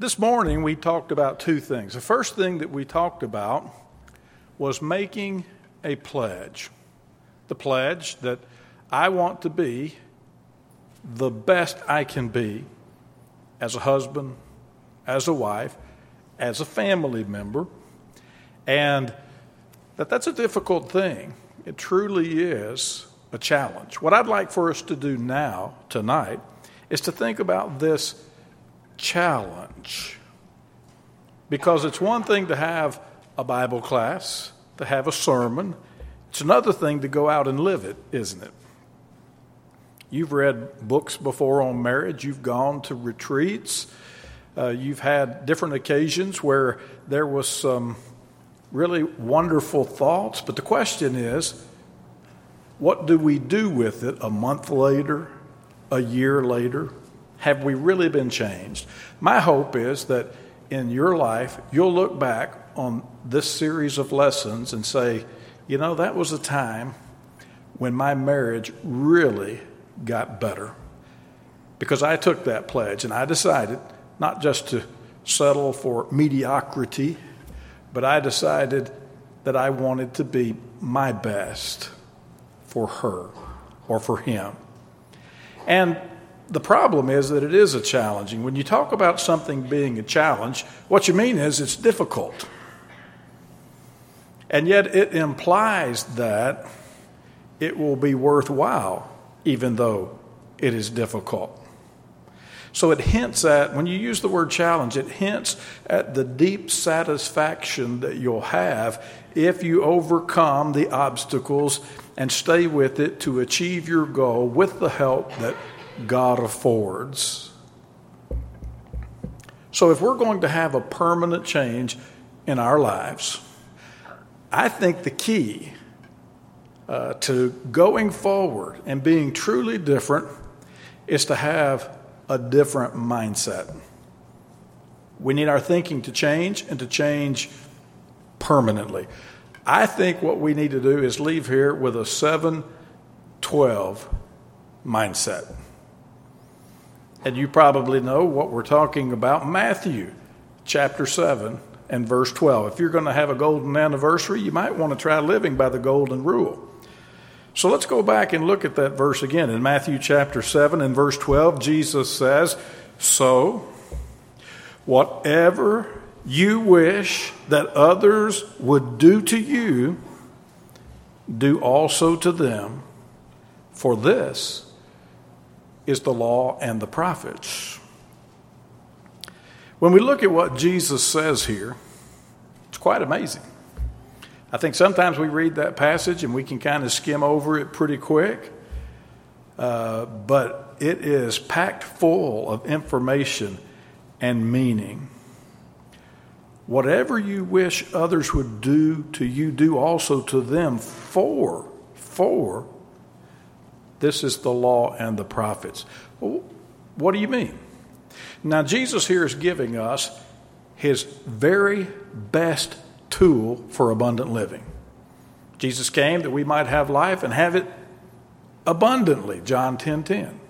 This morning we talked about two things. The first thing that we talked about was making a pledge. The pledge that I want to be the best I can be as a husband, as a wife, as a family member, and that that's a difficult thing. It truly is a challenge. What I'd like for us to do now, tonight, is to think about this challenge. Because it's one thing to have a Bible class, to have a sermon, it's another thing to go out and live it, isn't it? You've read books before on marriage, you've gone to retreats, uh, you've had different occasions where there was some really wonderful thoughts, but the question is, what do we do with it a month later, a year later? Have we really been changed? My hope is that in your life, you'll look back on this series of lessons and say, you know, that was a time when my marriage really got better. Because I took that pledge and I decided not just to settle for mediocrity, but I decided that I wanted to be my best for her or for him. And the problem is that it is a challenging. When you talk about something being a challenge, what you mean is it's difficult. And yet it implies that it will be worthwhile, even though it is difficult. So it hints at, when you use the word challenge, it hints at the deep satisfaction that you'll have if you overcome the obstacles and stay with it to achieve your goal with the help that God affords. So, if we're going to have a permanent change in our lives, I think the key uh, to going forward and being truly different is to have a different mindset. We need our thinking to change and to change permanently. I think what we need to do is leave here with a 7 12 mindset. And you probably know what we're talking about Matthew chapter 7 and verse 12. If you're going to have a golden anniversary, you might want to try living by the golden rule. So let's go back and look at that verse again. In Matthew chapter 7 and verse 12, Jesus says, So, whatever you wish that others would do to you, do also to them, for this is the law and the prophets. When we look at what Jesus says here, it's quite amazing. I think sometimes we read that passage and we can kind of skim over it pretty quick, uh, but it is packed full of information and meaning. Whatever you wish others would do to you, do also to them for, for this is the law and the prophets. What do you mean? Now, Jesus here is giving us his very best tool for abundant living. Jesus came that we might have life and have it abundantly, John 10 10.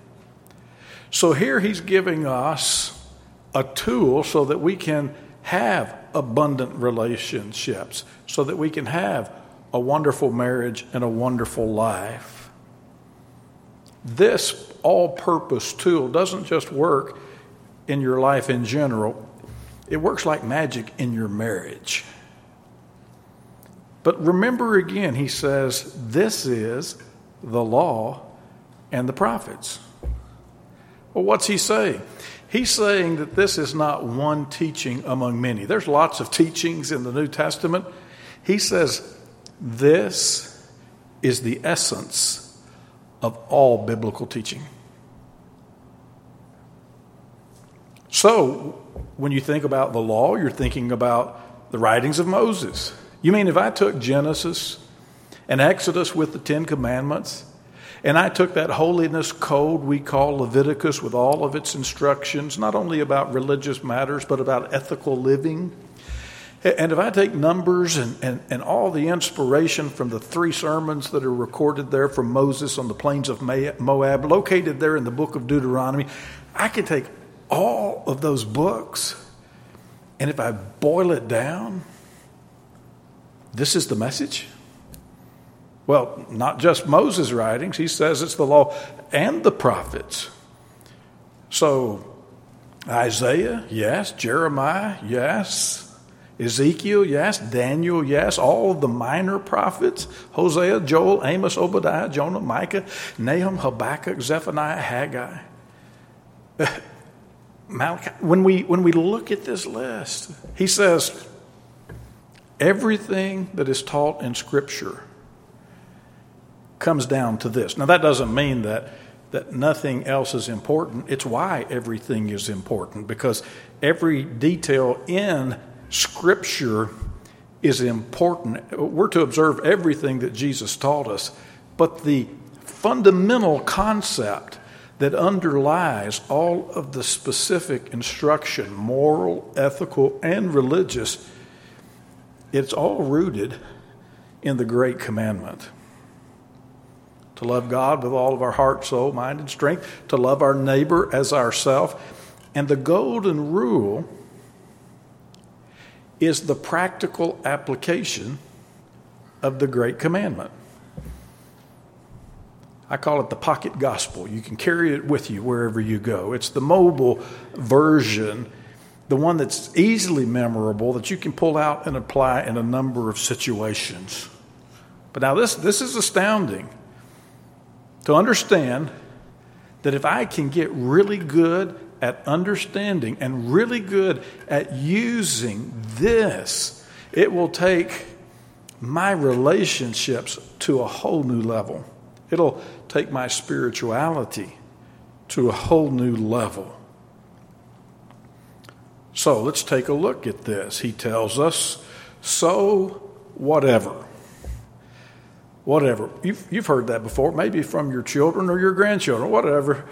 So here he's giving us a tool so that we can have abundant relationships, so that we can have a wonderful marriage and a wonderful life. This all purpose tool doesn't just work in your life in general, it works like magic in your marriage. But remember again, he says, this is the law and the prophets. Well, what's he saying? He's saying that this is not one teaching among many. There's lots of teachings in the New Testament. He says, this is the essence of all biblical teaching. So, when you think about the law, you're thinking about the writings of Moses. You mean if I took Genesis and Exodus with the Ten Commandments, and I took that holiness code we call Leviticus with all of its instructions, not only about religious matters, but about ethical living, and if I take numbers and, and, and all the inspiration from the three sermons that are recorded there from Moses on the plains of Moab, located there in the book of Deuteronomy, I can take all of those books And if I boil it down, this is the message. Well, not just Moses' writings, he says it's the law and the prophets. So, Isaiah, yes. Jeremiah, yes. Ezekiel, yes. Daniel, yes. All of the minor prophets Hosea, Joel, Amos, Obadiah, Jonah, Micah, Nahum, Habakkuk, Zephaniah, Haggai. Malachi. When we, when we look at this list, he says, everything that is taught in Scripture comes down to this. Now, that doesn't mean that that nothing else is important. It's why everything is important because every detail in Scripture is important. We're to observe everything that Jesus taught us, but the fundamental concept that underlies all of the specific instruction, moral, ethical, and religious, it's all rooted in the Great Commandment to love God with all of our heart, soul, mind, and strength, to love our neighbor as ourself. And the golden rule is the practical application of the great commandment. I call it the pocket gospel. You can carry it with you wherever you go. It's the mobile version, the one that's easily memorable that you can pull out and apply in a number of situations. But now, this, this is astounding to understand that if I can get really good at understanding and really good at using this, it will take my relationships to a whole new level. It'll take my spirituality to a whole new level. So let's take a look at this. He tells us, so whatever whatever. You've, you've heard that before, maybe from your children or your grandchildren, whatever.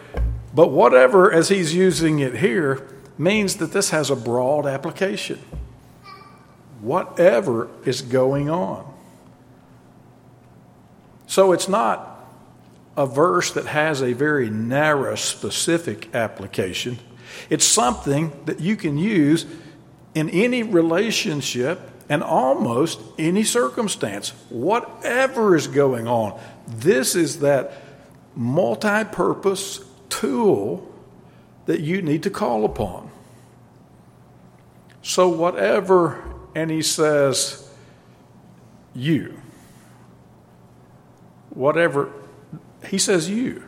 But whatever, as he's using it here, means that this has a broad application. Whatever is going on. So it's not a verse that has a very narrow, specific application. It's something that you can use in any relationship and almost any circumstance, whatever is going on. This is that multi purpose tool that you need to call upon. So, whatever, and he says, you. Whatever, he says, you.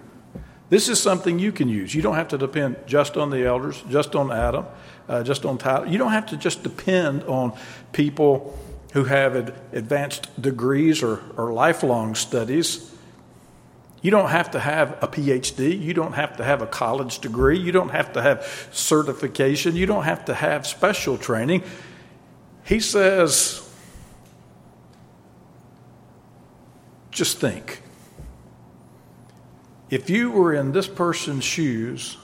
This is something you can use. You don't have to depend just on the elders, just on Adam, uh, just on Tyler. You don't have to just depend on people who have ad- advanced degrees or, or lifelong studies. You don't have to have a PhD. You don't have to have a college degree. You don't have to have certification. You don't have to have special training. He says, just think. If you were in this person's shoes,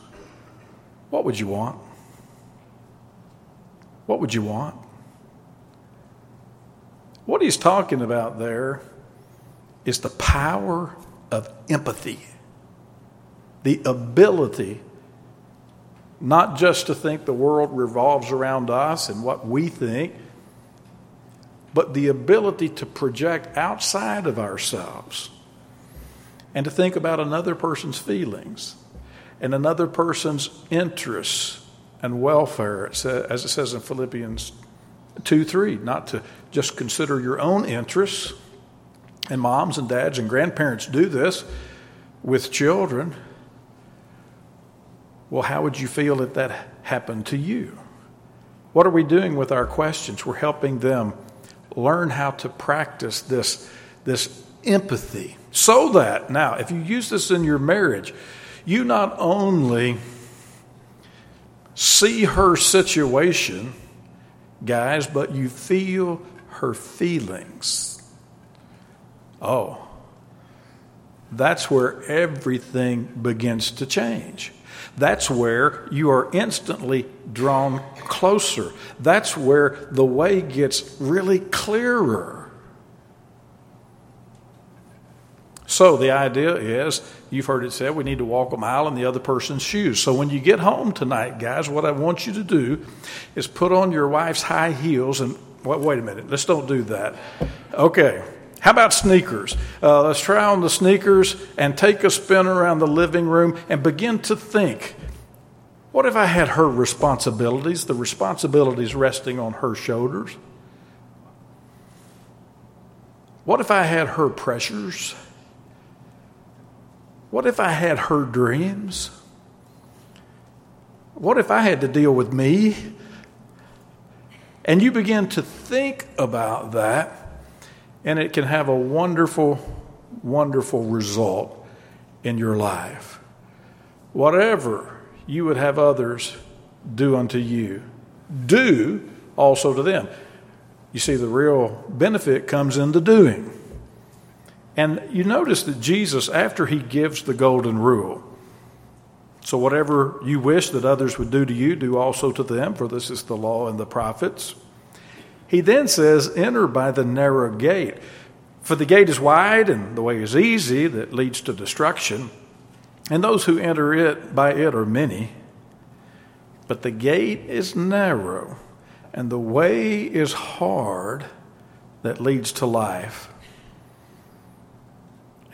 what would you want? What would you want? What he's talking about there is the power of empathy, the ability not just to think the world revolves around us and what we think, but the ability to project outside of ourselves and to think about another person's feelings and another person's interests and welfare, as it says in Philippians 2 3, not to just consider your own interests. And moms and dads and grandparents do this with children. Well, how would you feel if that happened to you? What are we doing with our questions? We're helping them learn how to practice this, this empathy so that, now, if you use this in your marriage, you not only see her situation, guys, but you feel her feelings. Oh, that's where everything begins to change. That's where you are instantly drawn closer. That's where the way gets really clearer. So the idea is, you've heard it said, we need to walk a mile in the other person's shoes. So when you get home tonight, guys, what I want you to do is put on your wife's high heels and wait, wait a minute, let's don't do that. Okay. How about sneakers? Uh, let's try on the sneakers and take a spin around the living room and begin to think what if I had her responsibilities, the responsibilities resting on her shoulders? What if I had her pressures? What if I had her dreams? What if I had to deal with me? And you begin to think about that, and it can have a wonderful, wonderful result in your life. Whatever you would have others do unto you, do also to them. You see, the real benefit comes in the doing. And you notice that Jesus, after he gives the golden rule, so whatever you wish that others would do to you, do also to them, for this is the law and the prophets. He then says, Enter by the narrow gate. For the gate is wide and the way is easy that leads to destruction, and those who enter it by it are many. But the gate is narrow, and the way is hard that leads to life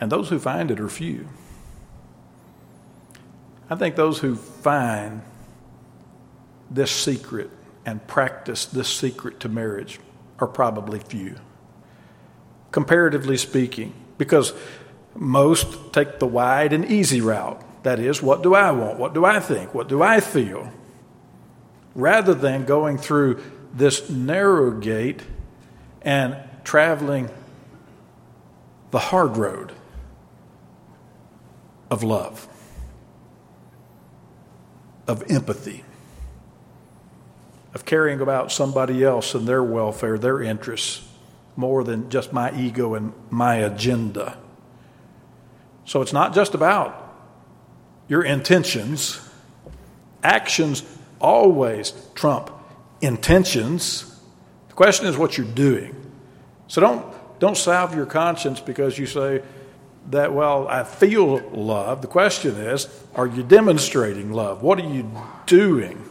and those who find it are few. I think those who find this secret and practice this secret to marriage are probably few, comparatively speaking, because most take the wide and easy route. That is, what do I want? What do I think? What do I feel? Rather than going through this narrow gate and traveling the hard road of love, of empathy, of caring about somebody else and their welfare, their interests, more than just my ego and my agenda. So it's not just about your intentions. Actions always trump intentions. The question is what you're doing. So don't, don't salve your conscience because you say, that, well, I feel love. The question is, are you demonstrating love? What are you doing?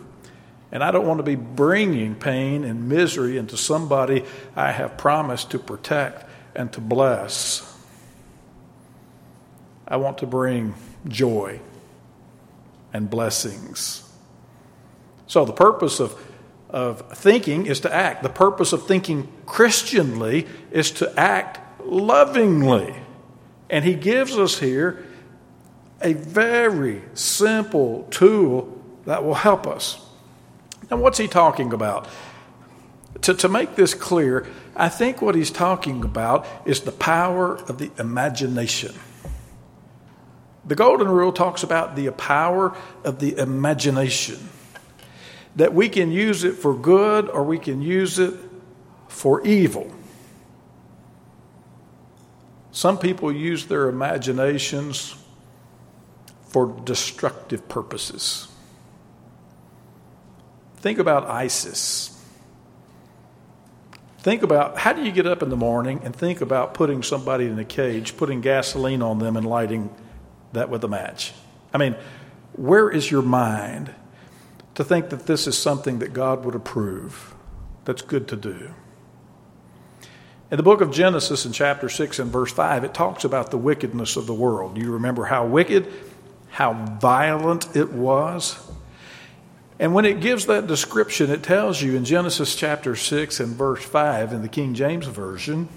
And I don't want to be bringing pain and misery into somebody I have promised to protect and to bless. I want to bring joy and blessings. So, the purpose of, of thinking is to act. The purpose of thinking Christianly is to act lovingly. And he gives us here a very simple tool that will help us. Now, what's he talking about? To, to make this clear, I think what he's talking about is the power of the imagination. The Golden Rule talks about the power of the imagination, that we can use it for good or we can use it for evil. Some people use their imaginations for destructive purposes. Think about ISIS. Think about how do you get up in the morning and think about putting somebody in a cage, putting gasoline on them, and lighting that with a match? I mean, where is your mind to think that this is something that God would approve, that's good to do? In the book of Genesis, in chapter 6 and verse 5, it talks about the wickedness of the world. You remember how wicked, how violent it was? And when it gives that description, it tells you in Genesis chapter 6 and verse 5 in the King James Version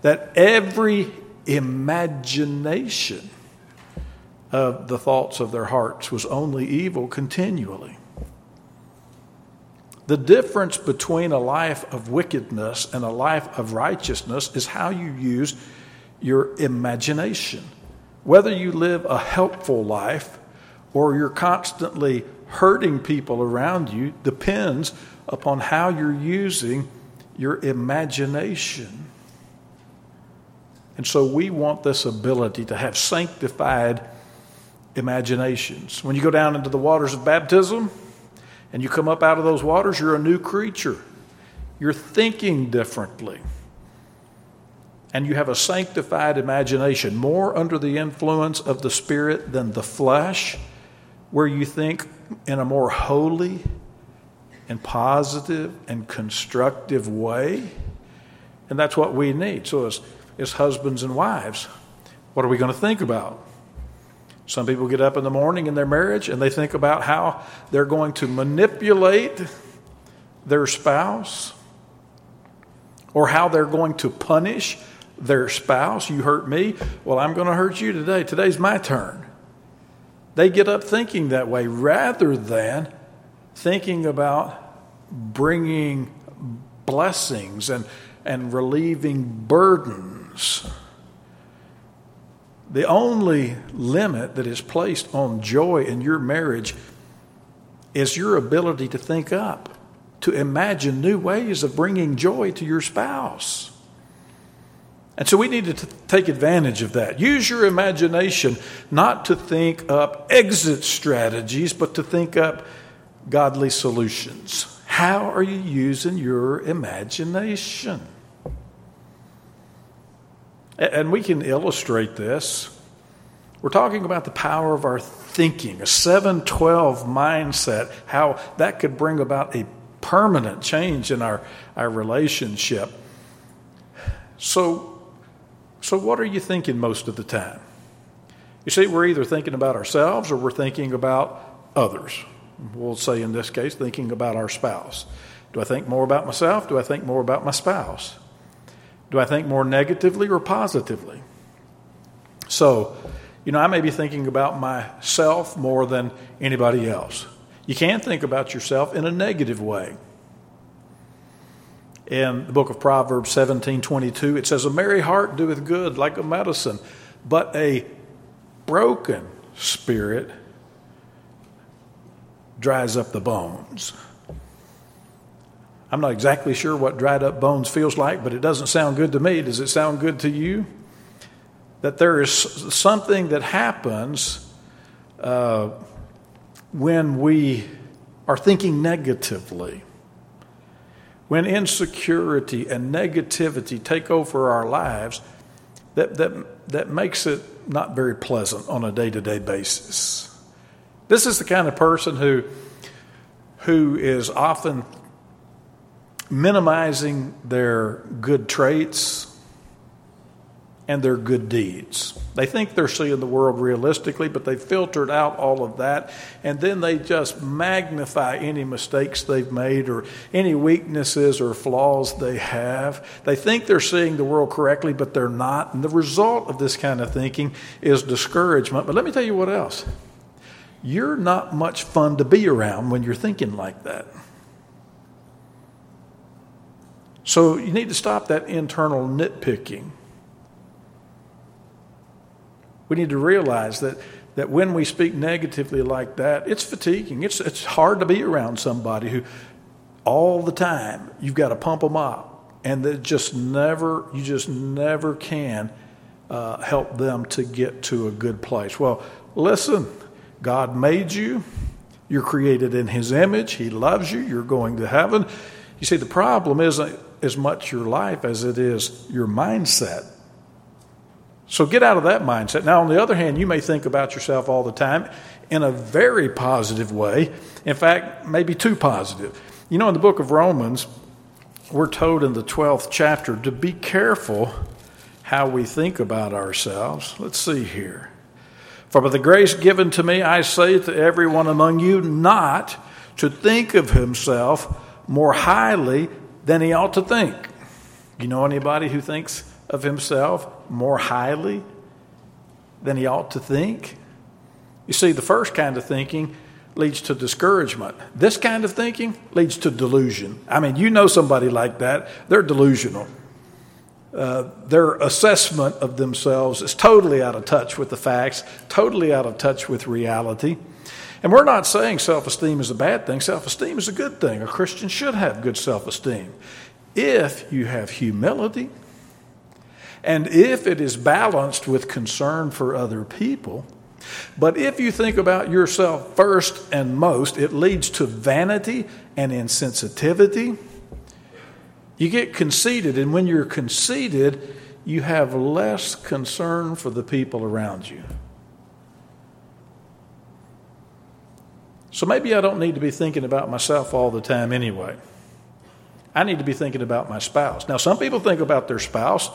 that every imagination of the thoughts of their hearts was only evil continually. The difference between a life of wickedness and a life of righteousness is how you use your imagination. Whether you live a helpful life or you're constantly hurting people around you depends upon how you're using your imagination. And so we want this ability to have sanctified imaginations. When you go down into the waters of baptism, and you come up out of those waters, you're a new creature. You're thinking differently. and you have a sanctified imagination, more under the influence of the Spirit than the flesh, where you think in a more holy and positive and constructive way. And that's what we need. So, as, as husbands and wives, what are we going to think about? Some people get up in the morning in their marriage and they think about how they're going to manipulate their spouse or how they're going to punish their spouse. You hurt me, well, I'm going to hurt you today. Today's my turn. They get up thinking that way rather than thinking about bringing blessings and, and relieving burdens. The only limit that is placed on joy in your marriage is your ability to think up, to imagine new ways of bringing joy to your spouse. And so we need to t- take advantage of that. Use your imagination not to think up exit strategies, but to think up godly solutions. How are you using your imagination? And we can illustrate this. We're talking about the power of our thinking, a 712 mindset, how that could bring about a permanent change in our, our relationship. So, so, what are you thinking most of the time? You see, we're either thinking about ourselves or we're thinking about others. We'll say in this case, thinking about our spouse. Do I think more about myself? Do I think more about my spouse? Do I think more negatively or positively? So, you know, I may be thinking about myself more than anybody else. You can think about yourself in a negative way. In the book of Proverbs 17 22, it says, A merry heart doeth good like a medicine, but a broken spirit dries up the bones. I'm not exactly sure what dried up bones feels like, but it doesn't sound good to me. Does it sound good to you? That there is something that happens uh, when we are thinking negatively. When insecurity and negativity take over our lives, that, that, that makes it not very pleasant on a day to day basis. This is the kind of person who, who is often minimizing their good traits and their good deeds. They think they're seeing the world realistically, but they've filtered out all of that, and then they just magnify any mistakes they've made or any weaknesses or flaws they have. They think they're seeing the world correctly, but they're not. And the result of this kind of thinking is discouragement. But let me tell you what else. You're not much fun to be around when you're thinking like that. So you need to stop that internal nitpicking. We need to realize that, that when we speak negatively like that, it's fatiguing. It's, it's hard to be around somebody who all the time you've got to pump them up. And that just never, you just never can uh, help them to get to a good place. Well, listen, God made you. You're created in His image. He loves you. You're going to heaven. You see, the problem isn't as much your life as it is your mindset. So get out of that mindset. Now, on the other hand, you may think about yourself all the time in a very positive way. In fact, maybe too positive. You know, in the book of Romans, we're told in the 12th chapter to be careful how we think about ourselves. Let's see here. For by the grace given to me, I say to everyone among you not to think of himself more highly than he ought to think. You know anybody who thinks of himself more highly than he ought to think? You see, the first kind of thinking leads to discouragement. This kind of thinking leads to delusion. I mean, you know somebody like that, they're delusional. Uh, their assessment of themselves is totally out of touch with the facts, totally out of touch with reality. And we're not saying self esteem is a bad thing. Self esteem is a good thing. A Christian should have good self esteem. If you have humility and if it is balanced with concern for other people, but if you think about yourself first and most, it leads to vanity and insensitivity. You get conceited, and when you're conceited, you have less concern for the people around you. So maybe I don't need to be thinking about myself all the time anyway. I need to be thinking about my spouse. Now, some people think about their spouse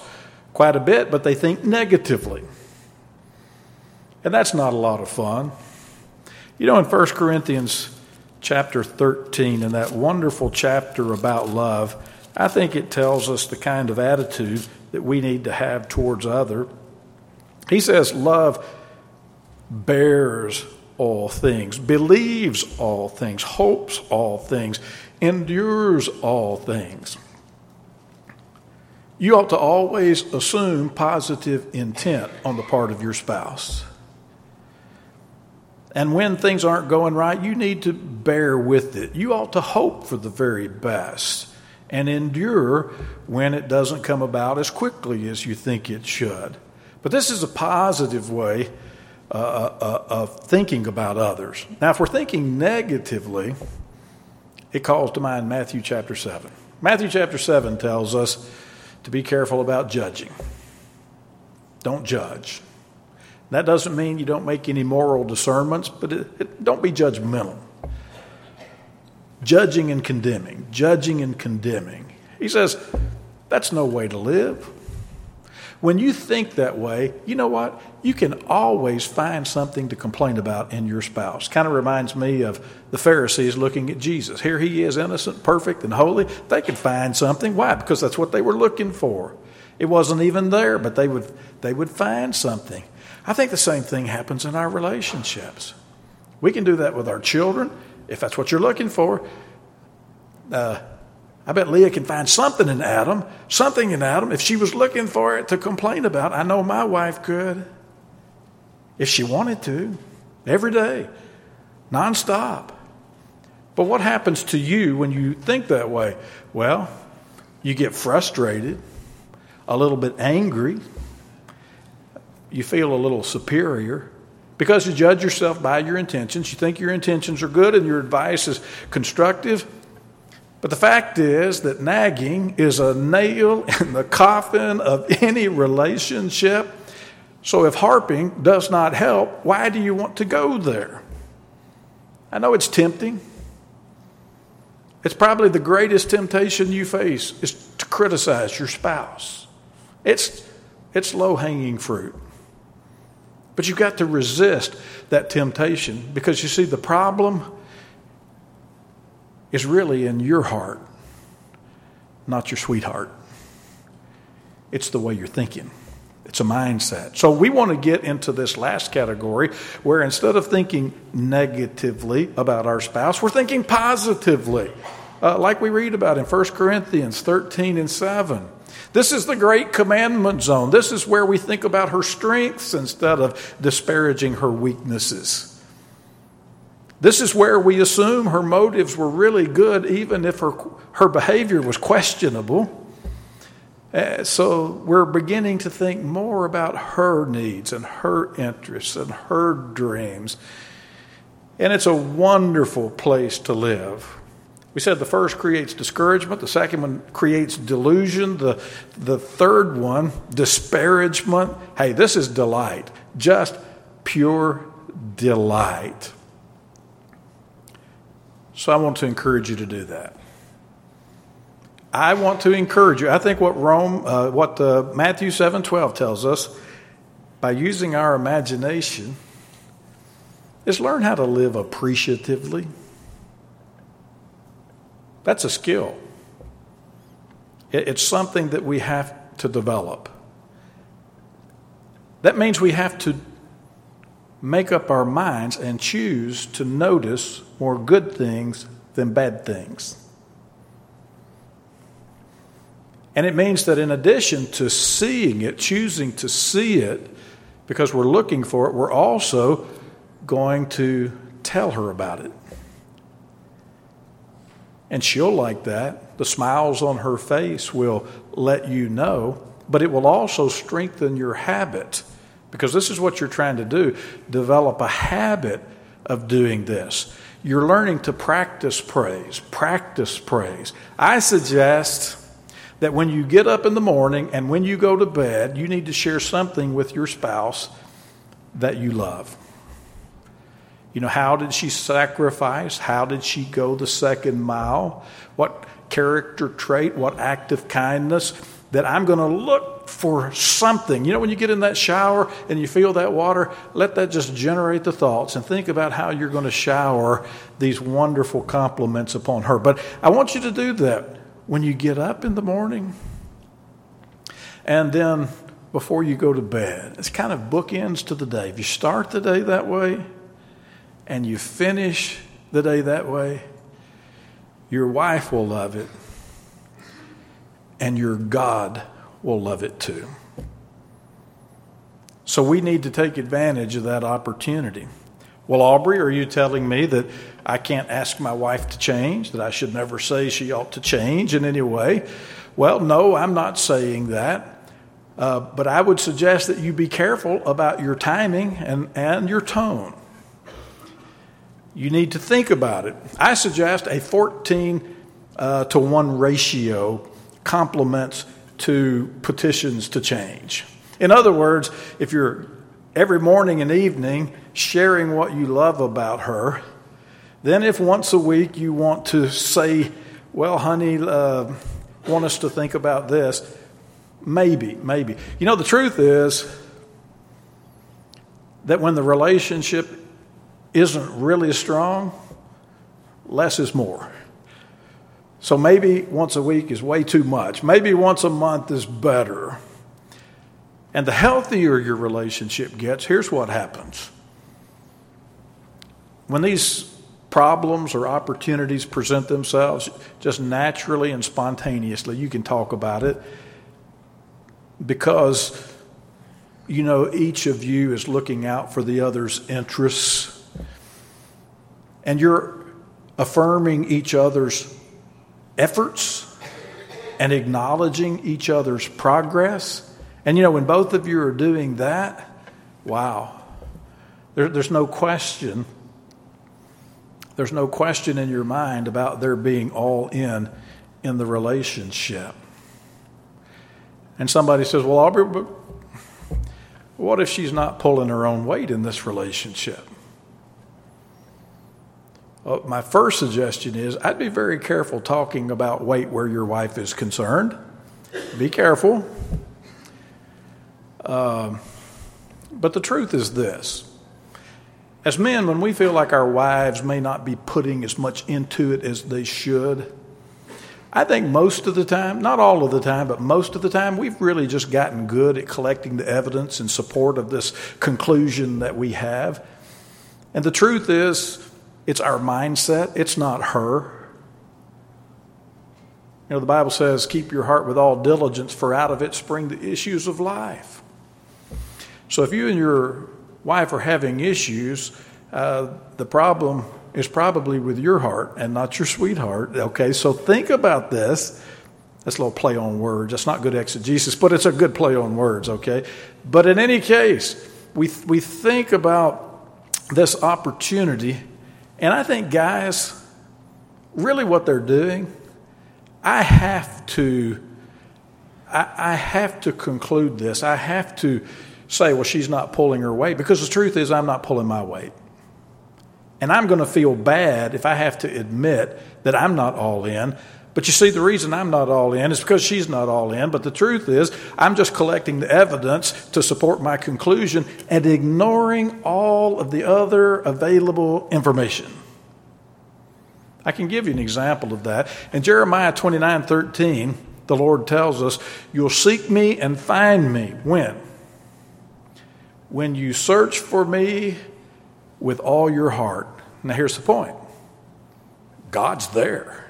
quite a bit, but they think negatively. And that's not a lot of fun. You know, in 1 Corinthians chapter 13, in that wonderful chapter about love, I think it tells us the kind of attitude that we need to have towards other. He says, Love bears all things, believes all things, hopes all things, endures all things. You ought to always assume positive intent on the part of your spouse. And when things aren't going right, you need to bear with it. You ought to hope for the very best and endure when it doesn't come about as quickly as you think it should. But this is a positive way uh, uh, uh of thinking about others. Now, if we're thinking negatively, it calls to mind Matthew chapter 7. Matthew chapter 7 tells us to be careful about judging. Don't judge. That doesn't mean you don't make any moral discernments, but it, it, don't be judgmental. Judging and condemning, judging and condemning. He says, that's no way to live. When you think that way, you know what? You can always find something to complain about in your spouse. Kind of reminds me of the Pharisees looking at Jesus. Here he is, innocent, perfect, and holy. They could find something. Why? Because that's what they were looking for. It wasn't even there, but they would, they would find something. I think the same thing happens in our relationships. We can do that with our children if that's what you're looking for. Uh, I bet Leah can find something in Adam, something in Adam. If she was looking for it to complain about, I know my wife could. If she wanted to, every day, nonstop. But what happens to you when you think that way? Well, you get frustrated, a little bit angry, you feel a little superior because you judge yourself by your intentions. You think your intentions are good and your advice is constructive. But the fact is that nagging is a nail in the coffin of any relationship. So if harping does not help, why do you want to go there? I know it's tempting. It's probably the greatest temptation you face is to criticize your spouse. It's, it's low hanging fruit. But you've got to resist that temptation because you see, the problem is really in your heart, not your sweetheart. It's the way you're thinking. It's a mindset. So we want to get into this last category where instead of thinking negatively about our spouse, we're thinking positively, uh, like we read about in 1 Corinthians 13 and 7. This is the great commandment zone. This is where we think about her strengths instead of disparaging her weaknesses. This is where we assume her motives were really good, even if her, her behavior was questionable. Uh, so we're beginning to think more about her needs and her interests and her dreams. And it's a wonderful place to live. We said the first creates discouragement, the second one creates delusion, the, the third one, disparagement. Hey, this is delight, just pure delight. So I want to encourage you to do that. I want to encourage you. I think what Rome, uh, what uh, Matthew seven twelve tells us, by using our imagination, is learn how to live appreciatively that's a skill. It's something that we have to develop. That means we have to make up our minds and choose to notice more good things than bad things. And it means that in addition to seeing it, choosing to see it, because we're looking for it, we're also going to tell her about it. And she'll like that. The smiles on her face will let you know, but it will also strengthen your habit because this is what you're trying to do develop a habit of doing this. You're learning to practice praise, practice praise. I suggest that when you get up in the morning and when you go to bed, you need to share something with your spouse that you love. You know, how did she sacrifice? How did she go the second mile? What character trait, what act of kindness that I'm going to look for something. You know, when you get in that shower and you feel that water, let that just generate the thoughts and think about how you're going to shower these wonderful compliments upon her. But I want you to do that when you get up in the morning and then before you go to bed. It's kind of bookends to the day. If you start the day that way and you finish the day that way, your wife will love it, and your God will love it too. So we need to take advantage of that opportunity. Well, Aubrey, are you telling me that I can't ask my wife to change, that I should never say she ought to change in any way? Well, no, I'm not saying that. Uh, but I would suggest that you be careful about your timing and, and your tone you need to think about it. I suggest a 14 uh, to 1 ratio compliments to petitions to change. In other words, if you're every morning and evening sharing what you love about her, then if once a week you want to say, Well, honey, uh, want us to think about this, maybe, maybe. You know, the truth is that when the relationship isn't really strong, less is more. So maybe once a week is way too much. Maybe once a month is better. And the healthier your relationship gets, here's what happens. When these problems or opportunities present themselves, just naturally and spontaneously, you can talk about it because you know each of you is looking out for the other's interests and you're affirming each other's efforts and acknowledging each other's progress. And you know, when both of you are doing that, wow, there, there's no question. There's no question in your mind about there being all in in the relationship. And somebody says, Well, Aubrey, but what if she's not pulling her own weight in this relationship? Well, my first suggestion is I'd be very careful talking about weight where your wife is concerned. Be careful. Uh, but the truth is this as men, when we feel like our wives may not be putting as much into it as they should, I think most of the time, not all of the time, but most of the time, we've really just gotten good at collecting the evidence in support of this conclusion that we have. And the truth is, it's our mindset, it's not her. You know, the Bible says, keep your heart with all diligence, for out of it spring the issues of life. So if you and your wife are having issues, uh, the problem is probably with your heart and not your sweetheart. Okay, so think about this. That's a little play on words. That's not good exegesis, but it's a good play on words, okay? But in any case, we, we think about this opportunity and I think, guys, really what they're doing, I have to, I, have to conclude this. I have to say, well, she's not pulling her weight because the truth is, I'm not pulling my weight. And I'm going to feel bad if I have to admit that I'm not all in. But you see, the reason I'm not all in is because she's not all in. But the truth is, I'm just collecting the evidence to support my conclusion and ignoring all of the other available information. I can give you an example of that. In Jeremiah 29 13, the Lord tells us, You'll seek me and find me. When? When you search for me with all your heart. Now, here's the point God's there.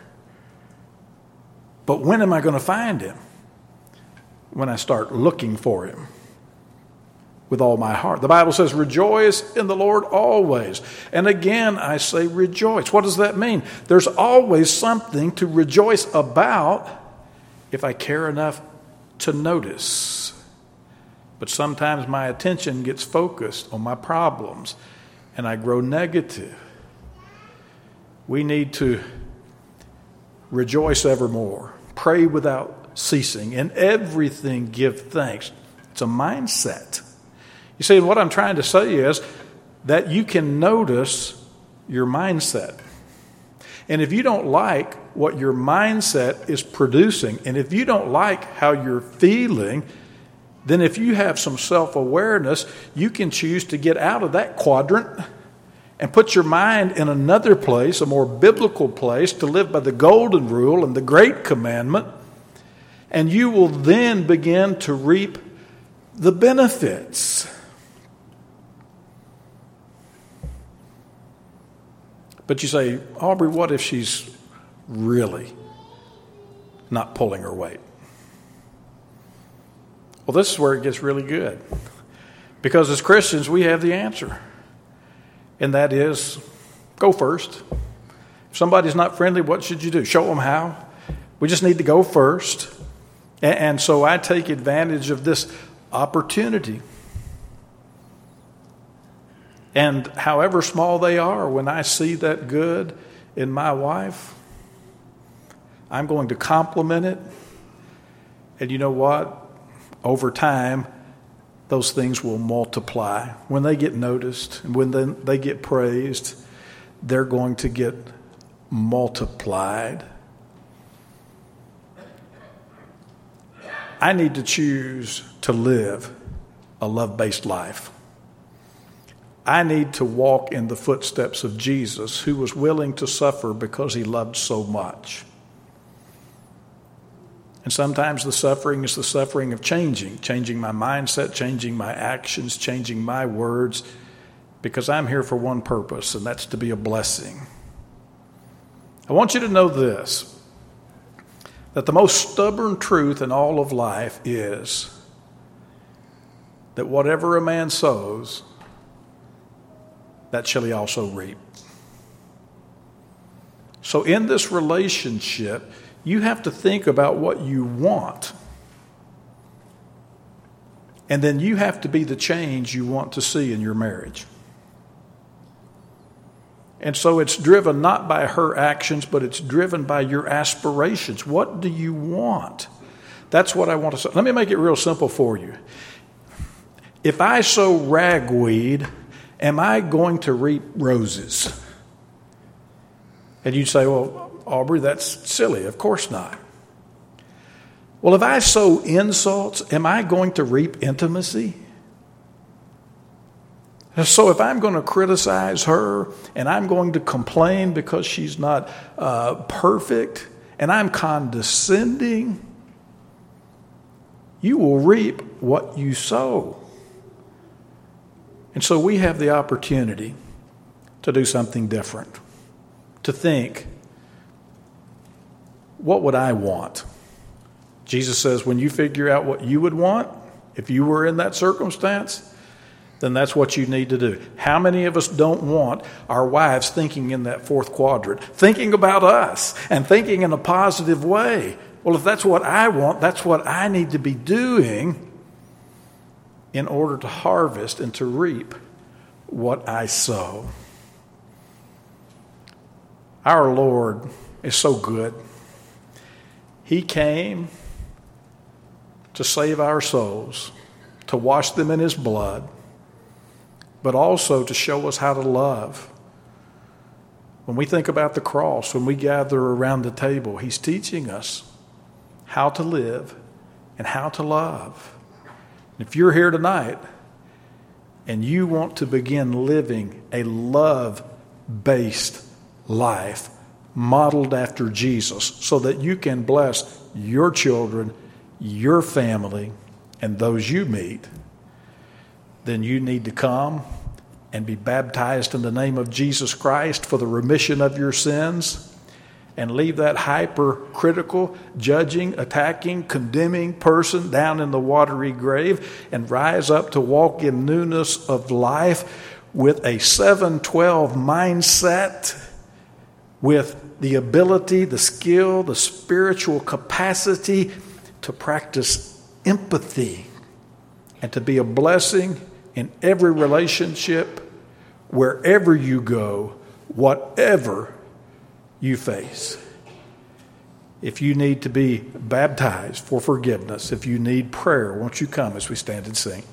But when am I going to find him? When I start looking for him with all my heart. The Bible says, Rejoice in the Lord always. And again, I say rejoice. What does that mean? There's always something to rejoice about if I care enough to notice. But sometimes my attention gets focused on my problems and I grow negative. We need to rejoice evermore, pray without ceasing. In everything, give thanks. It's a mindset. You see, what I'm trying to say is that you can notice your mindset. And if you don't like what your mindset is producing, and if you don't like how you're feeling, then if you have some self awareness, you can choose to get out of that quadrant and put your mind in another place, a more biblical place, to live by the golden rule and the great commandment. And you will then begin to reap the benefits. But you say, Aubrey, what if she's really not pulling her weight? Well, this is where it gets really good. Because as Christians, we have the answer. And that is go first. If somebody's not friendly, what should you do? Show them how. We just need to go first. And so I take advantage of this opportunity. And however small they are, when I see that good in my wife, I'm going to compliment it. And you know what? Over time, those things will multiply. When they get noticed and when they get praised, they're going to get multiplied. I need to choose to live a love based life. I need to walk in the footsteps of Jesus, who was willing to suffer because he loved so much. And sometimes the suffering is the suffering of changing, changing my mindset, changing my actions, changing my words, because I'm here for one purpose, and that's to be a blessing. I want you to know this that the most stubborn truth in all of life is that whatever a man sows, that shall he also reap. So, in this relationship, you have to think about what you want. And then you have to be the change you want to see in your marriage. And so it's driven not by her actions, but it's driven by your aspirations. What do you want? That's what I want to say. Let me make it real simple for you. If I sow ragweed, Am I going to reap roses? And you'd say, Well, Aubrey, that's silly. Of course not. Well, if I sow insults, am I going to reap intimacy? So, if I'm going to criticize her and I'm going to complain because she's not uh, perfect and I'm condescending, you will reap what you sow. And so we have the opportunity to do something different, to think, what would I want? Jesus says, when you figure out what you would want, if you were in that circumstance, then that's what you need to do. How many of us don't want our wives thinking in that fourth quadrant, thinking about us and thinking in a positive way? Well, if that's what I want, that's what I need to be doing in order to harvest and to reap what I sow. Our Lord is so good. He came to save our souls, to wash them in His blood, but also to show us how to love. When we think about the cross, when we gather around the table, He's teaching us how to live and how to love. If you're here tonight and you want to begin living a love based life modeled after Jesus so that you can bless your children, your family, and those you meet, then you need to come and be baptized in the name of Jesus Christ for the remission of your sins and leave that hypercritical, judging, attacking, condemning person down in the watery grave and rise up to walk in newness of life with a 712 mindset, with the ability, the skill, the spiritual capacity to practice empathy and to be a blessing in every relationship, wherever you go, whatever you face. If you need to be baptized for forgiveness, if you need prayer, won't you come as we stand and sing?